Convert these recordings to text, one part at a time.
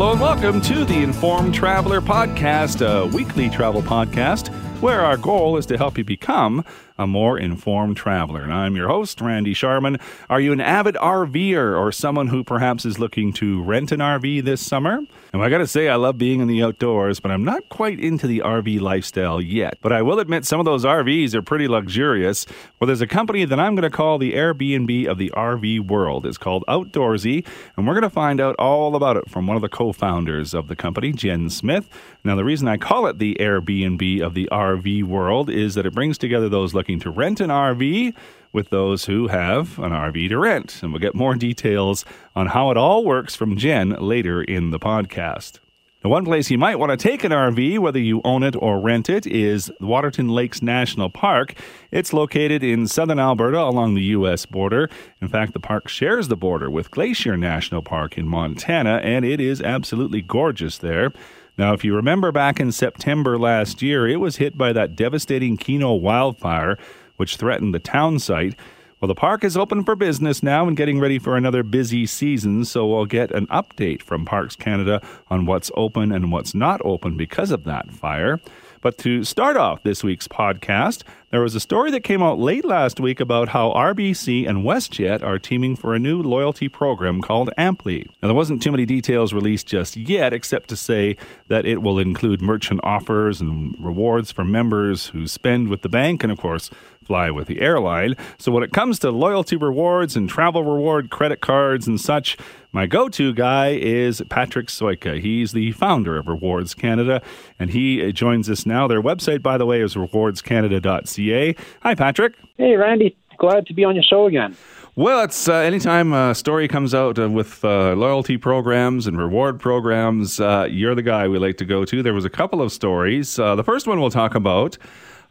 Hello and welcome to the Informed Traveler Podcast, a weekly travel podcast where our goal is to help you become a more informed traveler. And I'm your host, Randy Sharman. Are you an avid RVer or someone who perhaps is looking to rent an RV this summer? And I gotta say, I love being in the outdoors, but I'm not quite into the RV lifestyle yet. But I will admit some of those RVs are pretty luxurious. Well, there's a company that I'm gonna call the Airbnb of the RV world. It's called Outdoorsy, and we're gonna find out all about it from one of the co founders of the company, Jen Smith. Now, the reason I call it the Airbnb of the RV world is that it brings together those looking to rent an RV with those who have an RV to rent. And we'll get more details on how it all works from Jen later in the podcast. Now, one place you might want to take an RV, whether you own it or rent it, is Waterton Lakes National Park. It's located in southern Alberta along the U.S. border. In fact, the park shares the border with Glacier National Park in Montana, and it is absolutely gorgeous there. Now, if you remember back in September last year, it was hit by that devastating Kenow wildfire which threatened the town site. Well, the park is open for business now and getting ready for another busy season, so we'll get an update from Parks Canada on what's open and what's not open because of that fire. But to start off this week's podcast, there was a story that came out late last week about how RBC and WestJet are teaming for a new loyalty program called Amply. Now, there wasn't too many details released just yet, except to say that it will include merchant offers and rewards for members who spend with the bank and, of course, fly with the airline. So when it comes to loyalty rewards and travel reward credit cards and such, my go to guy is Patrick Sojka. He's the founder of Rewards Canada, and he joins us now. Their website, by the way, is rewardscanada.ca. Hi, Patrick. Hey, Randy. Glad to be on your show again. Well, it's uh, anytime a story comes out uh, with uh, loyalty programs and reward programs, uh, you're the guy we like to go to. There was a couple of stories. Uh, the first one we'll talk about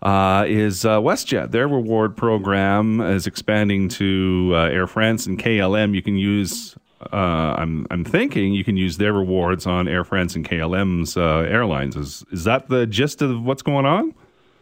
uh, is uh, WestJet. Their reward program is expanding to uh, Air France and KLM. You can use. Uh, I'm I'm thinking you can use their rewards on Air France and KLM's uh, airlines. Is is that the gist of what's going on?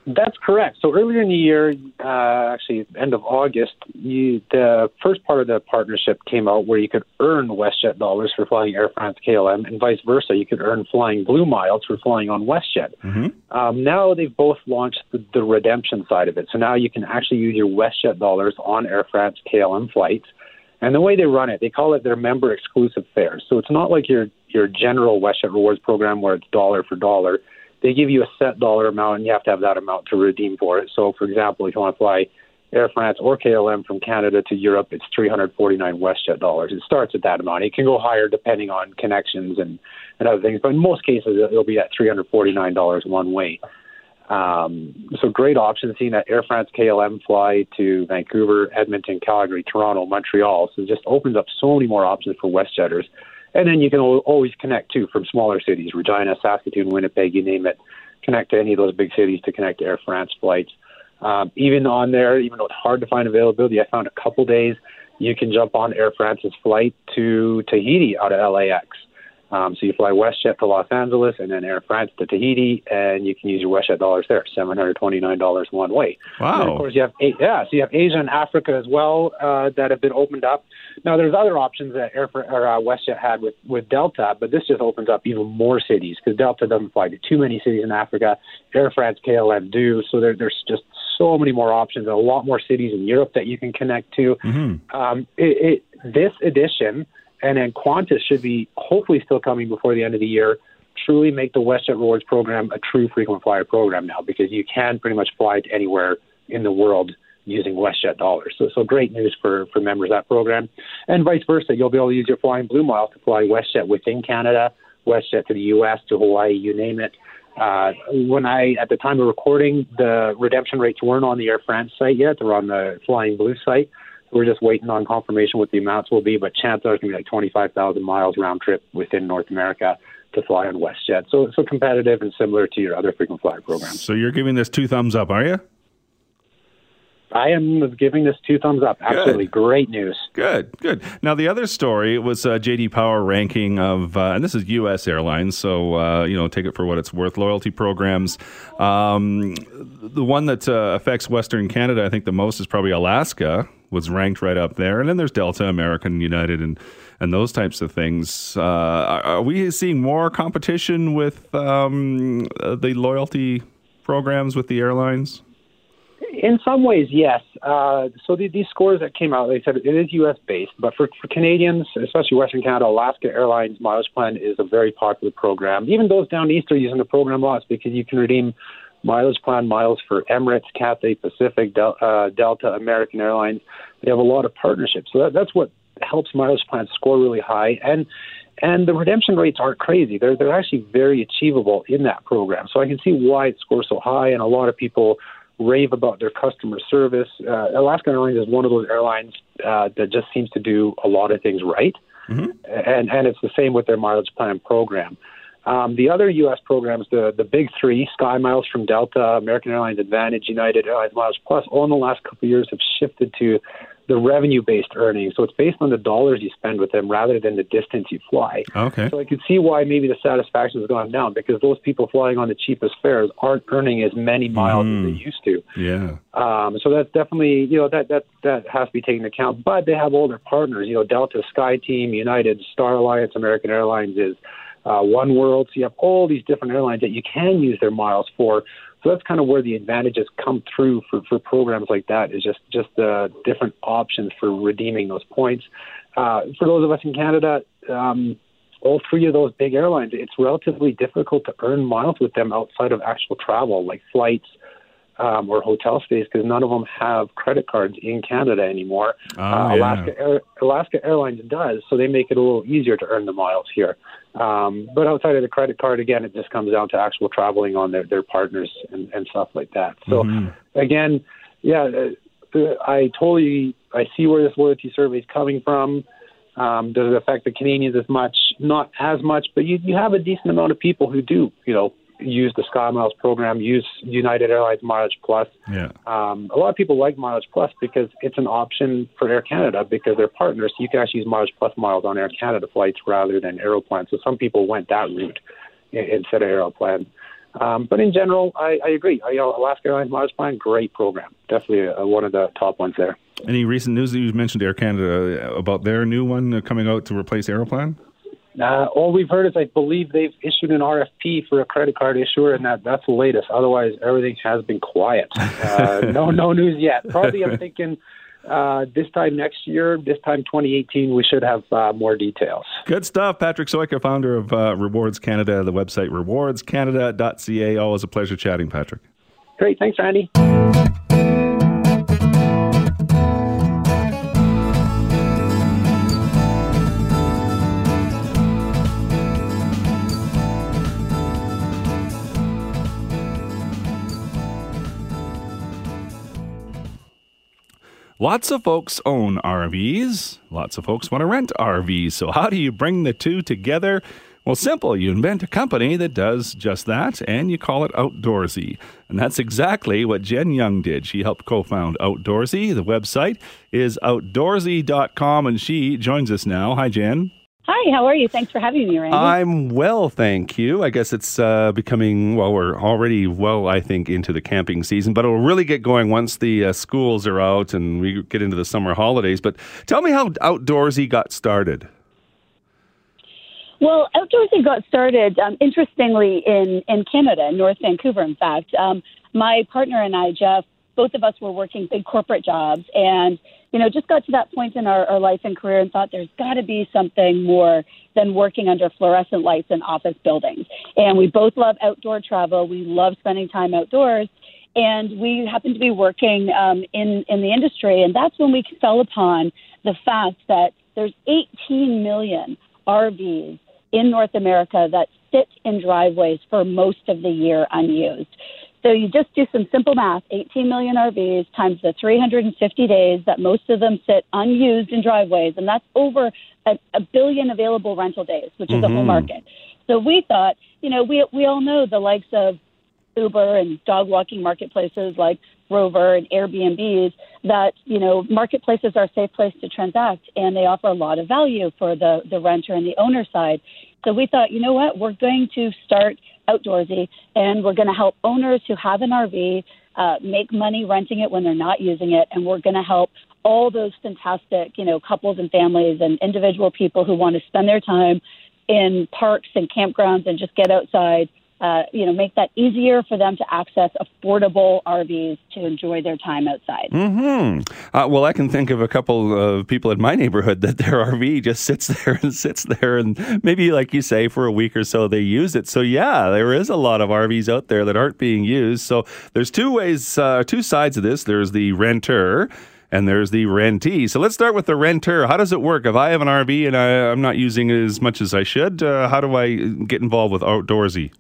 That's correct. So earlier in the year, uh, actually end of August, you, the first part of the partnership came out where you could earn WestJet dollars for flying Air France KLM, and vice versa. You could earn flying Blue Miles for flying on WestJet. Mm-hmm. Um, now they've both launched the, the redemption side of it. So now you can actually use your WestJet dollars on Air France KLM flights. And the way they run it, they call it their member exclusive fares. So it's not like your your general WestJet rewards program where it's dollar for dollar they give you a set dollar amount and you have to have that amount to redeem for it. So, for example, if you want to fly Air France or KLM from Canada to Europe, it's 349 WestJet dollars. It starts at that amount. It can go higher depending on connections and, and other things, but in most cases, it'll be at $349 one way. Um, so great option seeing that Air France KLM fly to Vancouver, Edmonton, Calgary, Toronto, Montreal. So it just opens up so many more options for WestJetters. And then you can always connect too from smaller cities, Regina, Saskatoon, Winnipeg, you name it. Connect to any of those big cities to connect to Air France flights. Um, even on there, even though it's hard to find availability, I found a couple days you can jump on Air France's flight to Tahiti out of LAX. Um, so you fly WestJet to Los Angeles and then Air France to Tahiti, and you can use your WestJet dollars there, seven hundred twenty-nine dollars one way. Wow! And of course, you have yeah, so you have Asia and Africa as well uh, that have been opened up. Now, there's other options that Air or uh, WestJet had with with Delta, but this just opens up even more cities because Delta doesn't fly to too many cities in Africa. Air France, KLM do, so there, there's just so many more options, and a lot more cities in Europe that you can connect to. Mm-hmm. Um, it, it, this edition and then Qantas should be hopefully still coming before the end of the year. Truly make the WestJet Rewards program a true frequent flyer program now because you can pretty much fly to anywhere in the world using WestJet dollars. So, so great news for, for members of that program. And vice versa, you'll be able to use your flying Blue Mile to fly WestJet within Canada, WestJet to the U.S., to Hawaii, you name it. Uh, when I, at the time of recording, the redemption rates weren't on the Air France site yet. They're on the Flying Blue site. We're just waiting on confirmation what the amounts will be, but chances are it's going to be like 25,000 miles round trip within North America to fly on WestJet. So, so competitive and similar to your other frequent flyer programs. So you're giving this two thumbs up, are you? I am giving this two thumbs up. Absolutely good. great news. Good, good. Now the other story was uh, JD Power ranking of, uh, and this is U.S. airlines, so uh, you know take it for what it's worth. Loyalty programs. Um, the one that uh, affects Western Canada, I think, the most is probably Alaska. Was ranked right up there, and then there's Delta, American, United, and and those types of things. Uh, are, are we seeing more competition with um, the loyalty programs with the airlines? In some ways, yes. Uh, so the, these scores that came out, they said it is U.S. based, but for, for Canadians, especially Western Canada, Alaska Airlines Mileage Plan is a very popular program. Even those down east are using the program lots because you can redeem mileage plan miles for Emirates, Cathay Pacific, Del, uh, Delta, American Airlines. They have a lot of partnerships, so that, that's what helps mileage plans score really high. And and the redemption rates aren't crazy. They're they're actually very achievable in that program. So I can see why it scores so high, and a lot of people rave about their customer service. Uh, Alaska Airlines is one of those airlines uh, that just seems to do a lot of things right, mm-hmm. and and it's the same with their mileage plan program. Um, the other U.S. programs, the the big three, Sky Miles from Delta, American Airlines Advantage, United Airlines Miles Plus, all in the last couple of years have shifted to the revenue based earnings. So it's based on the dollars you spend with them rather than the distance you fly. Okay. So I can see why maybe the satisfaction has gone down because those people flying on the cheapest fares aren't earning as many miles mm. as they mm. used to. Yeah. Um, so that's definitely you know that that that has to be taken into account. But they have all their partners. You know, Delta, Sky Team, United, Star Alliance, American Airlines is uh, One World. So you have all these different airlines that you can use their miles for. So that's kind of where the advantages come through for, for programs like that is just just the different options for redeeming those points. Uh, for those of us in Canada, um, all three of those big airlines, it's relatively difficult to earn miles with them outside of actual travel, like flights, um, or hotel stays because none of them have credit cards in Canada anymore. Oh, uh, Alaska yeah. Air, Alaska Airlines does, so they make it a little easier to earn the miles here. Um, but outside of the credit card, again, it just comes down to actual traveling on their, their partners and, and stuff like that. So mm-hmm. again, yeah, uh, I totally I see where this loyalty survey is coming from. Um, does it affect the Canadians as much? Not as much, but you you have a decent amount of people who do, you know, use the Sky Miles program, use United Airlines Mileage Plus. Yeah. Um, a lot of people like Mileage Plus because it's an option for Air Canada because they're partners. So you can actually use Mileage Plus miles on Air Canada flights rather than Aeroplan. So some people went that route instead of Aeroplan. Um, but in general, I, I agree. I, you know, Alaska Airlines Mileage Plan, great program. Definitely a, one of the top ones there. Any recent news that you mentioned Air Canada about their new one coming out to replace Aeroplan? Uh, all we've heard is I believe they've issued an RFP for a credit card issuer, and that that's the latest. Otherwise, everything has been quiet. Uh, no, no news yet. Probably, I'm thinking uh, this time next year, this time 2018, we should have uh, more details. Good stuff. Patrick Sojka, founder of uh, Rewards Canada, the website rewardscanada.ca. Always a pleasure chatting, Patrick. Great. Thanks, Randy. Lots of folks own RVs. Lots of folks want to rent RVs. So, how do you bring the two together? Well, simple. You invent a company that does just that, and you call it Outdoorsy. And that's exactly what Jen Young did. She helped co found Outdoorsy. The website is outdoorsy.com, and she joins us now. Hi, Jen. Hi, how are you? Thanks for having me, Randy. I'm well, thank you. I guess it's uh, becoming, well, we're already well, I think, into the camping season, but it'll really get going once the uh, schools are out and we get into the summer holidays. But tell me how Outdoorsy got started. Well, Outdoorsy got started, um, interestingly, in, in Canada, North Vancouver, in fact. Um, my partner and I, Jeff, both of us were working big corporate jobs and you know just got to that point in our, our life and career and thought there's got to be something more than working under fluorescent lights in office buildings. And we both love outdoor travel. We love spending time outdoors. And we happened to be working um, in in the industry. And that's when we fell upon the fact that there's 18 million RVs in North America that sit in driveways for most of the year unused. So you just do some simple math 18 million RVs times the 350 days that most of them sit unused in driveways, and that's over a, a billion available rental days, which is mm-hmm. the whole market. So we thought, you know, we, we all know the likes of Uber and dog walking marketplaces like Rover and Airbnbs that, you know, marketplaces are a safe place to transact and they offer a lot of value for the, the renter and the owner side. So we thought, you know what, we're going to start outdoorsy, and we're going to help owners who have an RV uh, make money renting it when they're not using it, and we're going to help all those fantastic, you know, couples and families and individual people who want to spend their time in parks and campgrounds and just get outside uh, you know, make that easier for them to access affordable RVs to enjoy their time outside. Hmm. Uh, well, I can think of a couple of people in my neighborhood that their RV just sits there and sits there, and maybe, like you say, for a week or so they use it. So yeah, there is a lot of RVs out there that aren't being used. So there's two ways, uh, two sides of this. There's the renter and there's the rentee. So let's start with the renter. How does it work? If I have an RV and I, am not using it as much as I should, uh, how do I get involved with Outdoorsy?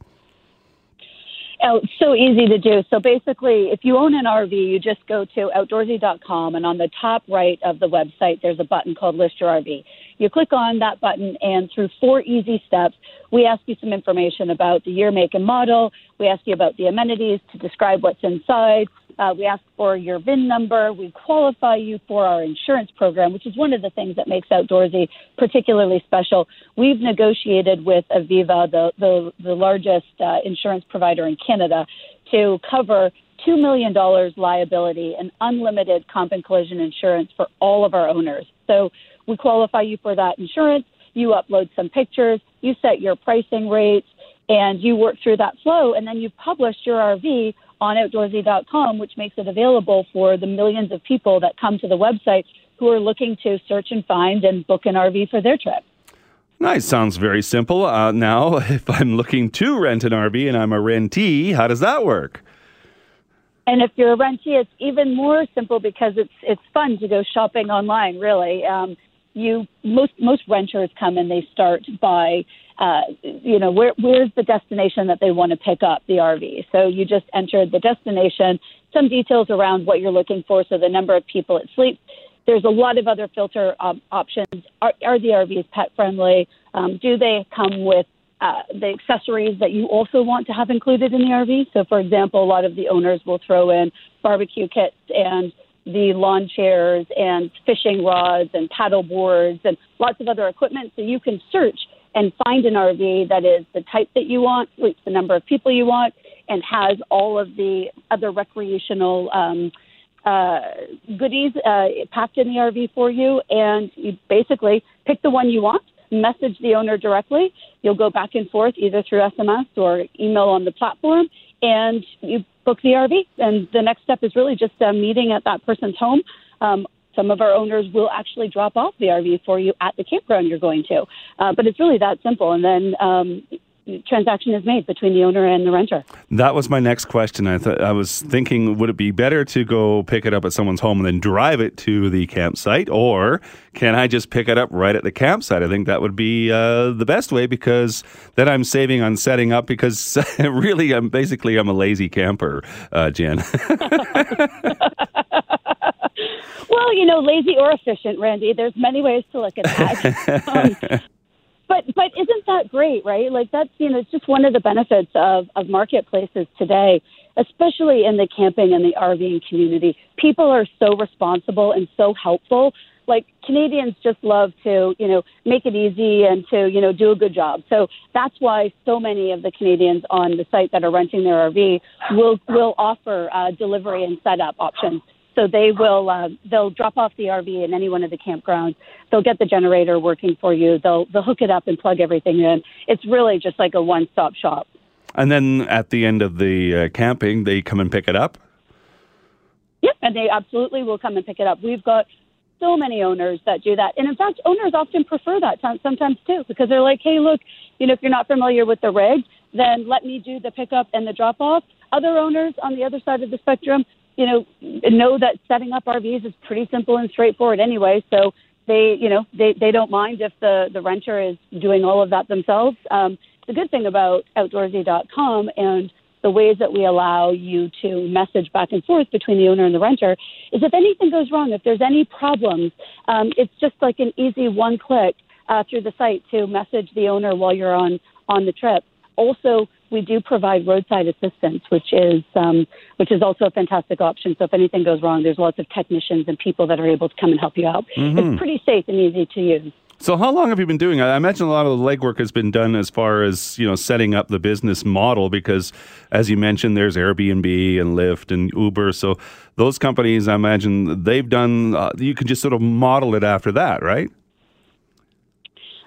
Oh, so easy to do. So basically, if you own an RV, you just go to outdoorsy.com, and on the top right of the website, there's a button called List Your RV. You click on that button, and through four easy steps, we ask you some information about the year, make, and model. We ask you about the amenities to describe what's inside. Uh, we ask for your VIN number. We qualify you for our insurance program, which is one of the things that makes Outdoorsy particularly special. We've negotiated with Aviva, the, the, the largest uh, insurance provider in Canada, to cover $2 million liability and unlimited comp and collision insurance for all of our owners. So we qualify you for that insurance. You upload some pictures, you set your pricing rates, and you work through that flow, and then you publish your RV on outdoorsy.com, which makes it available for the millions of people that come to the website who are looking to search and find and book an RV for their trip. Nice. Sounds very simple. Uh, now, if I'm looking to rent an RV and I'm a rentee, how does that work? And if you're a rentee, it's even more simple because it's it's fun to go shopping online. Really, um, you most most renters come and they start by uh, you know, where, where's the destination that they want to pick up the RV? So you just entered the destination, some details around what you're looking for, so the number of people it sleeps. There's a lot of other filter um, options. Are, are the RVs pet friendly? Um, do they come with uh, the accessories that you also want to have included in the RV? So, for example, a lot of the owners will throw in barbecue kits and the lawn chairs and fishing rods and paddle boards and lots of other equipment. So you can search and find an RV that is the type that you want, sleeps the number of people you want, and has all of the other recreational um, uh, goodies uh, packed in the RV for you. And you basically pick the one you want, message the owner directly. You'll go back and forth either through SMS or email on the platform, and you book the RV. And the next step is really just a meeting at that person's home. Um, some of our owners will actually drop off the RV for you at the campground you're going to. Uh, but it's really that simple. And then um, transaction is made between the owner and the renter. That was my next question. I thought I was thinking, would it be better to go pick it up at someone's home and then drive it to the campsite, or can I just pick it up right at the campsite? I think that would be uh, the best way because then I'm saving on setting up. Because really, I'm basically I'm a lazy camper, uh, Jen. Well, you know, lazy or efficient, Randy. There's many ways to look at that. um, but but isn't that great, right? Like that's you know, it's just one of the benefits of of marketplaces today, especially in the camping and the RVing community. People are so responsible and so helpful. Like Canadians just love to, you know, make it easy and to, you know, do a good job. So that's why so many of the Canadians on the site that are renting their RV will will offer uh, delivery and setup options so they will uh, they'll drop off the RV in any one of the campgrounds. They'll get the generator working for you. They'll they'll hook it up and plug everything in. It's really just like a one stop shop. And then at the end of the uh, camping, they come and pick it up. Yep, and they absolutely will come and pick it up. We've got so many owners that do that, and in fact, owners often prefer that sometimes too because they're like, hey, look, you know, if you're not familiar with the rig, then let me do the pickup and the drop off. Other owners on the other side of the spectrum you know, know that setting up RVs is pretty simple and straightforward anyway. So they, you know, they, they don't mind if the, the renter is doing all of that themselves. Um, the good thing about outdoorsy.com and the ways that we allow you to message back and forth between the owner and the renter is if anything goes wrong, if there's any problems, um, it's just like an easy one click uh, through the site to message the owner while you're on on the trip. Also, we do provide roadside assistance, which is um, which is also a fantastic option. So if anything goes wrong, there's lots of technicians and people that are able to come and help you out. Mm-hmm. It's pretty safe and easy to use. So, how long have you been doing? it? I imagine a lot of the legwork has been done as far as you know setting up the business model, because as you mentioned, there's Airbnb and Lyft and Uber. So, those companies, I imagine they've done. Uh, you can just sort of model it after that, right?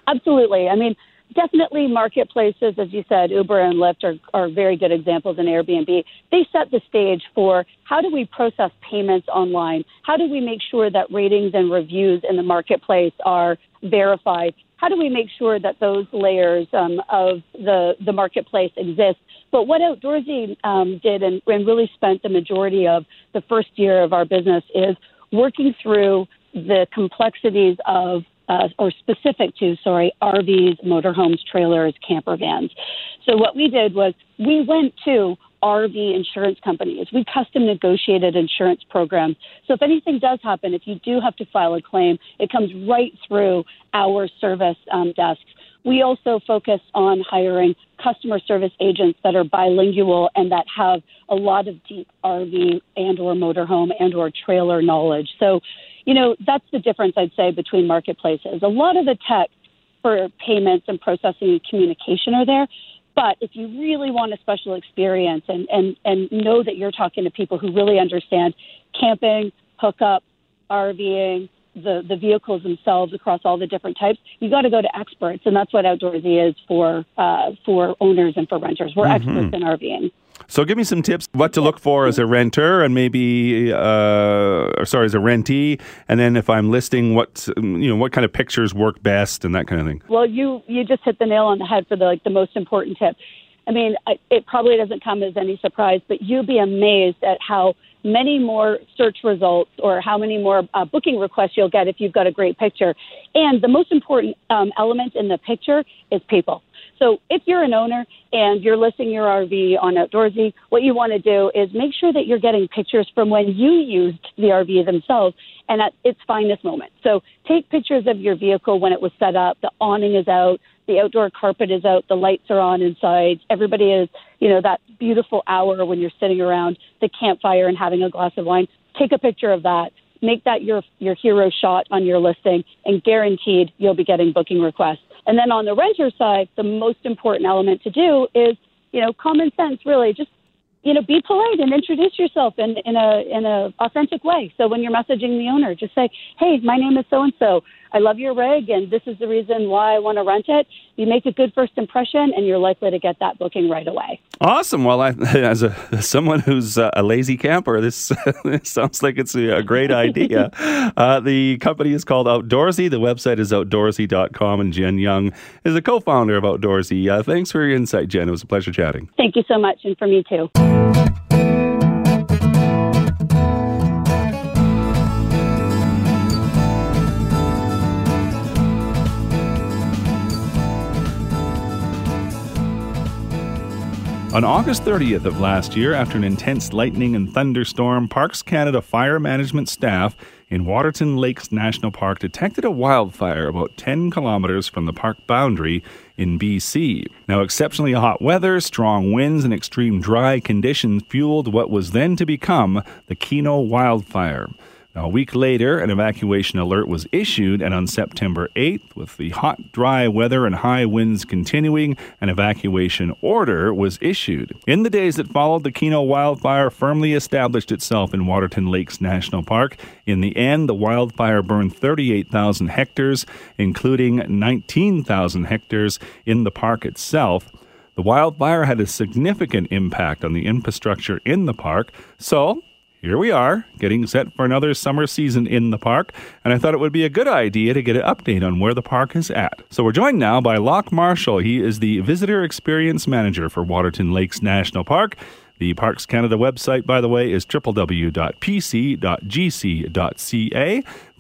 Absolutely. I mean, definitely marketplaces, as you said, Uber and Lyft are, are very good examples in Airbnb. They set the stage for how do we process payments online? How do we make sure that ratings and reviews in the marketplace are verified? How do we make sure that those layers um, of the, the marketplace exist? But what Outdoorsy um, did and, and really spent the majority of the first year of our business is working through the complexities of uh, or specific to, sorry, RVs, motorhomes, trailers, camper vans. So what we did was we went to RV insurance companies. We custom negotiated insurance programs. So if anything does happen, if you do have to file a claim, it comes right through our service um, desks. We also focus on hiring customer service agents that are bilingual and that have a lot of deep RV and or motorhome and or trailer knowledge. So you know, that's the difference I'd say between marketplaces. A lot of the tech for payments and processing and communication are there. But if you really want a special experience and, and, and know that you're talking to people who really understand camping, hookup, RVing, the, the vehicles themselves across all the different types, you got to go to experts, and that's what Outdoorsy is for uh, for owners and for renters. We're mm-hmm. experts in RVing. So, give me some tips what to look for as a renter, and maybe, uh, sorry, as a rentee, and then if I'm listing, what you know, what kind of pictures work best, and that kind of thing. Well, you you just hit the nail on the head for the like the most important tip. I mean, it probably doesn't come as any surprise, but you'd be amazed at how many more search results or how many more uh, booking requests you'll get if you've got a great picture. And the most important um, element in the picture is people. So if you're an owner and you're listing your RV on Outdoorsy, what you want to do is make sure that you're getting pictures from when you used the RV themselves and at its finest moment. So take pictures of your vehicle when it was set up, the awning is out, the outdoor carpet is out, the lights are on inside. Everybody is, you know, that beautiful hour when you're sitting around the campfire and having a glass of wine. Take a picture of that. Make that your your hero shot on your listing, and guaranteed you'll be getting booking requests. And then on the renter side, the most important element to do is, you know, common sense. Really, just you know, be polite and introduce yourself in in a in a authentic way. So when you're messaging the owner, just say, "Hey, my name is so and so. I love your rig, and this is the reason why I want to rent it." You make a good first impression, and you're likely to get that booking right away. Awesome. Well, I, as a as someone who's a lazy camper, this, this sounds like it's a, great idea. uh, the company is called Outdoorsy. The website is outdoorsy.com, and Jen Young is a co-founder of Outdoorsy. Uh, thanks for your insight, Jen. It was a pleasure chatting. Thank you so much, and for me too. On August 30th of last year, after an intense lightning and thunderstorm, Parks Canada fire management staff in Waterton Lakes National Park detected a wildfire about 10 kilometers from the park boundary in BC. Now, exceptionally hot weather, strong winds, and extreme dry conditions fueled what was then to become the Kenow wildfire. Now, a week later, an evacuation alert was issued, and on September 8th, with the hot, dry weather and high winds continuing, an evacuation order was issued. In the days that followed, the Kenow wildfire firmly established itself in Waterton Lakes National Park. In the end, the wildfire burned 38,000 hectares, including 19,000 hectares in the park itself. The wildfire had a significant impact on the infrastructure in the park, so here we are, getting set for another summer season in the park, and I thought it would be a good idea to get an update on where the park is at. So we're joined now by Locke Marshall. He is the Visitor Experience Manager for Waterton Lakes National Park. The Parks Canada website, by the way, is www.pc.gc.ca.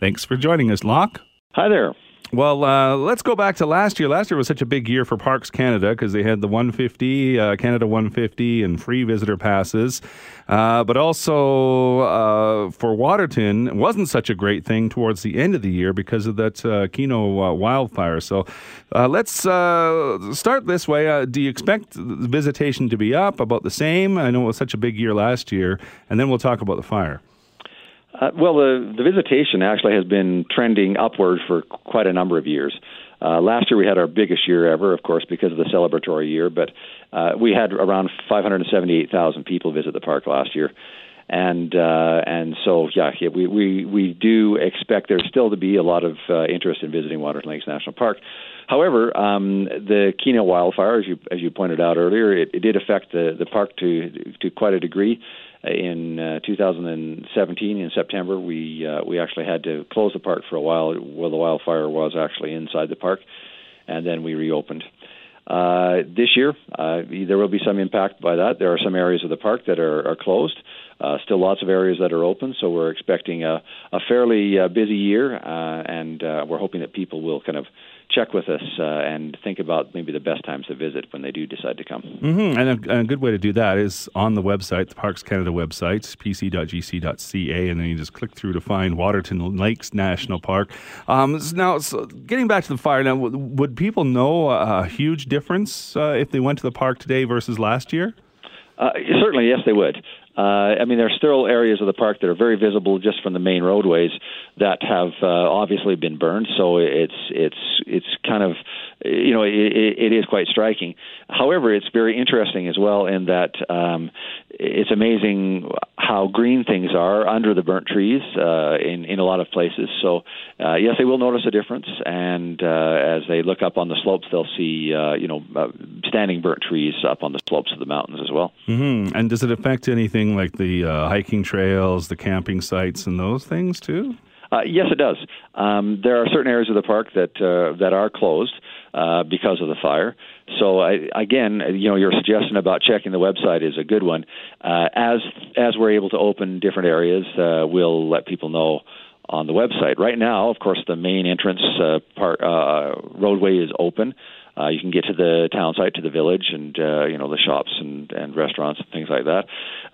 Thanks for joining us, Locke. Hi there. Well, uh, let's go back to last year. Last year was such a big year for Parks Canada because they had the 150, uh, Canada 150, and free visitor passes. Uh, but also uh, for Waterton, it wasn't such a great thing towards the end of the year because of that uh, Kenow uh, wildfire. So let's start this way. do you expect visitation to be up about the same? I know it was such a big year last year. And then we'll talk about the fire. Uh, well, the, the visitation actually has been trending upward for quite a number of years. Uh, last year we had our biggest year ever, of course, because of the celebratory year, but uh, we had around 578,000 people visit the park last year. And uh, and so yeah, yeah, we, we we do expect there still to be a lot of uh, interest in visiting Waterton Lakes National Park. However, um, the Kenow wildfire, as you as you pointed out earlier, it, it did affect the the park to to quite a degree in uh, 2017 in September we uh, we actually had to close the park for a while while the wildfire was actually inside the park and then we reopened. Uh, this year uh, there will be some impact by that. There are some areas of the park that are, are closed uh, still lots of areas that are open so we're expecting a, a fairly uh, busy year and we're hoping that people will kind of check with us uh, and think about maybe the best times to visit when they do decide to come. Mm-hmm. And, a, and, a, good way to do that is on the website, the Parks Canada website, pc.gc.ca, and then you just click through to find Waterton Lakes National Park. Um, now, so getting back to the fire, now, would people know a huge difference uh, if they went to the park today versus last year? Uh, certainly, yes, they would. Uh, I mean, there are still areas of the park that are very visible just from the main roadways that have uh, obviously been burned. So it's it's it's kind of you know it, it is quite striking. However, it's very interesting as well in that um, it's amazing how green things are under the burnt trees uh, in in a lot of places. So uh, yes, they will notice a difference, and uh, as they look up on the slopes, they'll see uh, you know uh, standing burnt trees up on the slopes of the mountains as well. Mm-hmm. And does it affect anything like the uh, hiking trails, the camping sites, and those things too? Uh, yes, it does. Um, there are certain areas of the park that uh, that are closed uh, because of the fire. So I, again, you know, your suggestion about checking the website is a good one. Uh, as as we're able to open different areas, uh, we'll let people know on the website. Right now, of course, the main entrance uh, part uh, roadway is open. Uh, you can get to the town site, to the village, and uh, you know the shops and, and restaurants and things like that.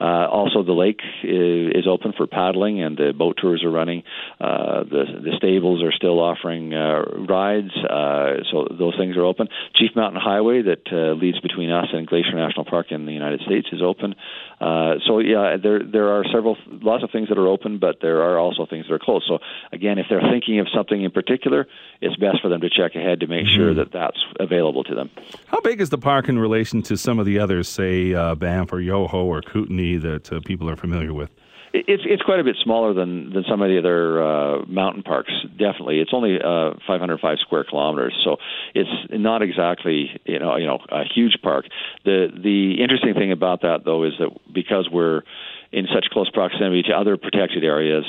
Uh, also, the lake is, is open for paddling, and the boat tours are running. Uh, the the stables are still offering uh, rides, uh, so those things are open. Chief Mountain Highway that uh, leads between us and Glacier National Park in the United States is open. Uh, so yeah, there there are several lots of things that are open, but there are also things that are closed. So again, if they're thinking of something in particular, it's best for them to check ahead to make mm-hmm. sure that that's available to them. How big is the park in relation to some of the others, say uh, Banff or Yoho or Kootenay, that uh, people are familiar with? It's it's quite a bit smaller than than some of the other uh, mountain parks. Definitely, it's only uh, 505 square kilometers, so it's not exactly you know you know a huge park. The the interesting thing about that though is that because we're in such close proximity to other protected areas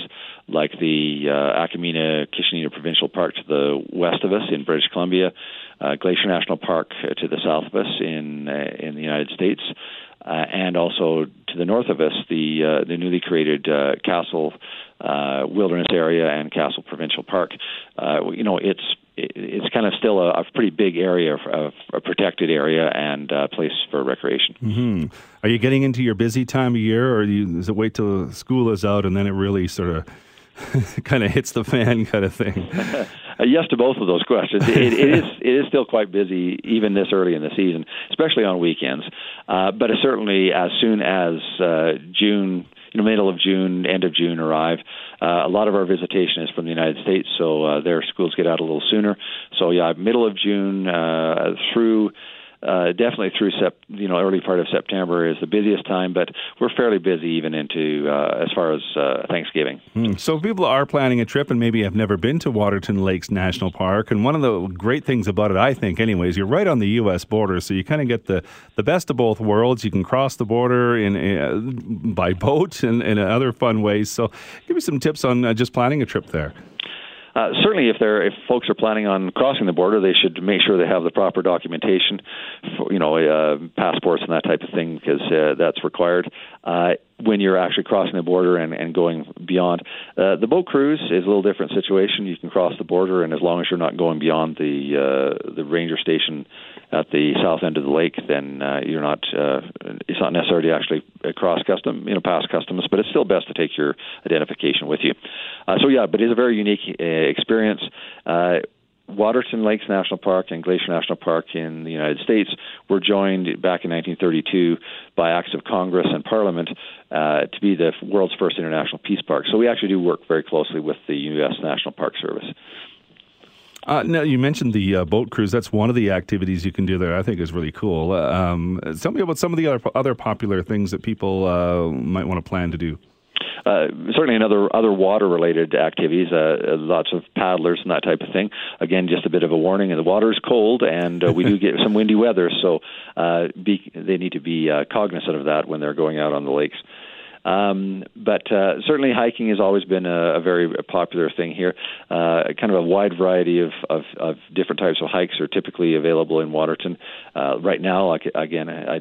like the uh, Akamina Kishinena Provincial Park to the west of us in British Columbia, uh, Glacier National Park to the south of us in uh, in the United States, uh, and also to the north of us, the uh, the newly created uh, Castle uh, Wilderness Area and Castle Provincial Park. Uh, you know, it's it's kind of still a, a pretty big area of, a protected area and a place for recreation. Mm-hmm. Are you getting into your busy time of year, or you, does it wait till school is out and then it really sort of kind of hits the fan kind of thing? yes to both of those questions. It, it is it is still quite busy even this early in the season, especially on weekends. Uh, but certainly as soon as uh, June, you know, middle of June, end of June arrive, uh, a lot of our visitation is from the United States, so uh, their schools get out a little sooner. So yeah, middle of June uh, through uh, definitely through sep- you know early part of September is the busiest time, but we're fairly busy even into uh, as far as uh, Thanksgiving. Mm. So people are planning a trip and maybe have never been to Waterton Lakes National Park, and one of the great things about it, I think, anyways, you're right on the U.S. border, so you kind of get the the best of both worlds. You can cross the border in, in by boat and in other fun ways. So give me some tips on uh, just planning a trip there. Uh, certainly, if they're if folks are planning on crossing the border, they should make sure they have the proper documentation, for, you know, uh, passports and that type of thing, because uh, that's required. Uh, when you're actually crossing the border and, and going beyond. Uh, the boat cruise is a little different situation. You can cross the border, and as long as you're not going beyond the uh, the ranger station at the south end of the lake, then uh, you're not. Uh, it's not necessary to actually cross custom, you know, pass customs, but it's still best to take your identification with you. Uh, so yeah, but it's a very unique uh, experience. Uh, Waterton Lakes National Park and Glacier National Park in the United States were joined back in 1932 by acts of Congress and Parliament uh, to be the world's first international peace park. So we actually do work very closely with the U.S. National Park Service. Uh, now, you mentioned the uh, boat cruise. That's one of the activities you can do there. I think is really cool. Uh, um, tell me about some of the other other popular things that people uh, might want to plan to do. Uh, certainly in other other water related activities, uh, lots of paddlers and that type of thing. Again, just a bit of a warning: the water is cold, and uh, we do get some windy weather, so uh, be, they need to be uh, cognizant of that when they're going out on the lakes. Um, but uh, certainly, hiking has always been a, a very popular thing here. Uh, kind of a wide variety of, of, of different types of hikes are typically available in Waterton. Uh, right now, like, again, I, I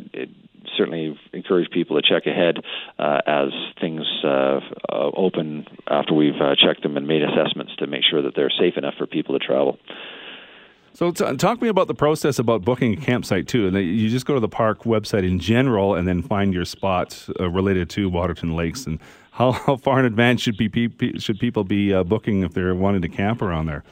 certainly encourage people to check ahead uh, as things uh, uh, open after we've uh, checked them and made assessments to make sure that they're safe enough for people to travel. So, t- talk to me about the process about booking a campsite too. And you just go to the park website in general, and then find your spots uh, related to Waterton Lakes. And how, how far in advance should be should people be uh, booking if they're wanting to camp around there?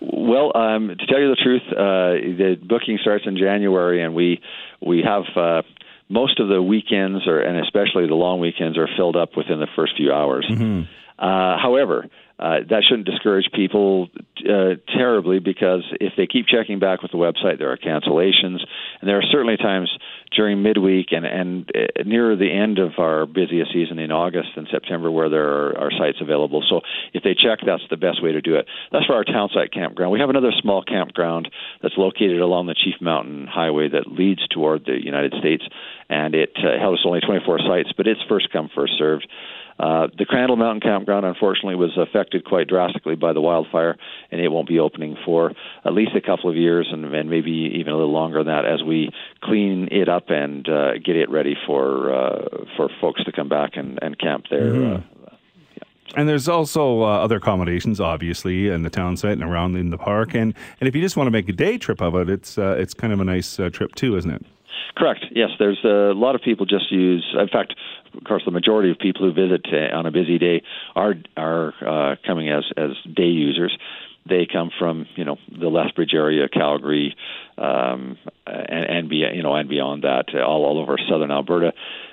Well, um, to tell you the truth, uh, the booking starts in January, and we we have uh, most of the weekends, or and especially the long weekends, are filled up within the first few hours. Mm-hmm. Uh, however, uh, that shouldn't discourage people uh, terribly because if they keep checking back with the website, there are cancellations, and there are certainly times during midweek and and uh, near the end of our busiest season in August and September where there are, are sites available. So if they check, that's the best way to do it. That's for our townsite campground. We have another small campground that's located along the Chief Mountain Highway that leads toward the United States, and it uh, held us only 24 sites, but it's first come first served. Uh, the Crandell Mountain Campground, unfortunately, was affected quite drastically by the wildfire, and it won't be opening for at least a couple of years, and, and maybe even a little longer than that, as we clean it up and uh, get it ready for uh, for folks to come back and, and camp there. Mm-hmm. Uh, and there's also uh, other accommodations, obviously, in the town site and around in the park. And, and if you just want to make a day trip of it, it's uh, it's kind of a nice uh, trip too, isn't it? Correct. Yes, there's a lot of people just use. In fact, of course, the majority of people who visit uh, on a busy day are are uh, coming as as day users. They come from you know the Lethbridge area, Calgary, um, and, and be you know and beyond that, all all over southern Alberta.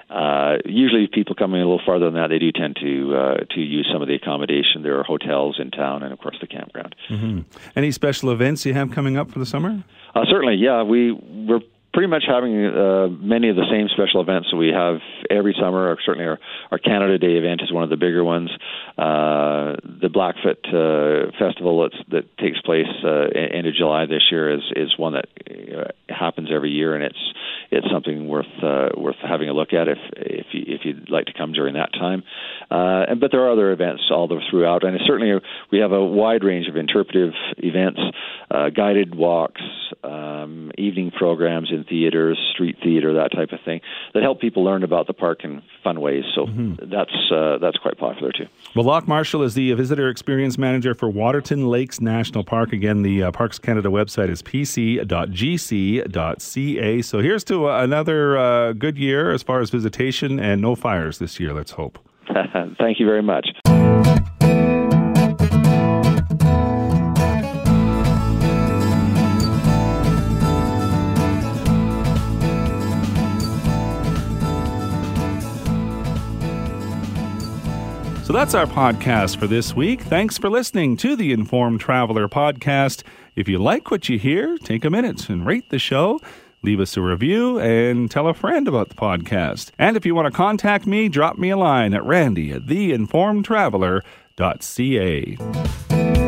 Uh, usually, people coming a little farther than that, they do tend to uh, to use some of the accommodation. There are hotels in town, and of course, the campground. Mm-hmm. Any special events you have coming up for the summer? Uh, certainly, yeah. We we're pretty much having uh, many of the same special events that we have every summer. Certainly, our, our Canada Day event is one of the bigger ones. Uh, the Blackfoot uh, Festival that's, that takes place uh, end of July this year is is one that uh, happens every year, and it's it's something worth uh, worth having a look at if if you, if you'd like to come during that time. Uh, and, but there are other events all throughout, and certainly we have a wide range of interpretive events, uh, guided walks, um, evening programs in theaters, street theater, that type of thing, that help people learn about the park in fun ways. So mm-hmm. that's uh, that's quite popular too. Well, Locke Marshall is the visitor experience manager for Waterton Lakes National Park. Again, the uh, Parks Canada website is pc.gc.ca. So here's to uh, another uh, good year as far as visitation and no fires this year. Let's hope. Thank you very much. So that's our podcast for this week. Thanks for listening to the Informed Traveler podcast. If you like what you hear, take a minute and rate the show. Leave us a review and tell a friend about the podcast. And if you want to contact me, drop me a line at randy at theinformedtraveler.ca.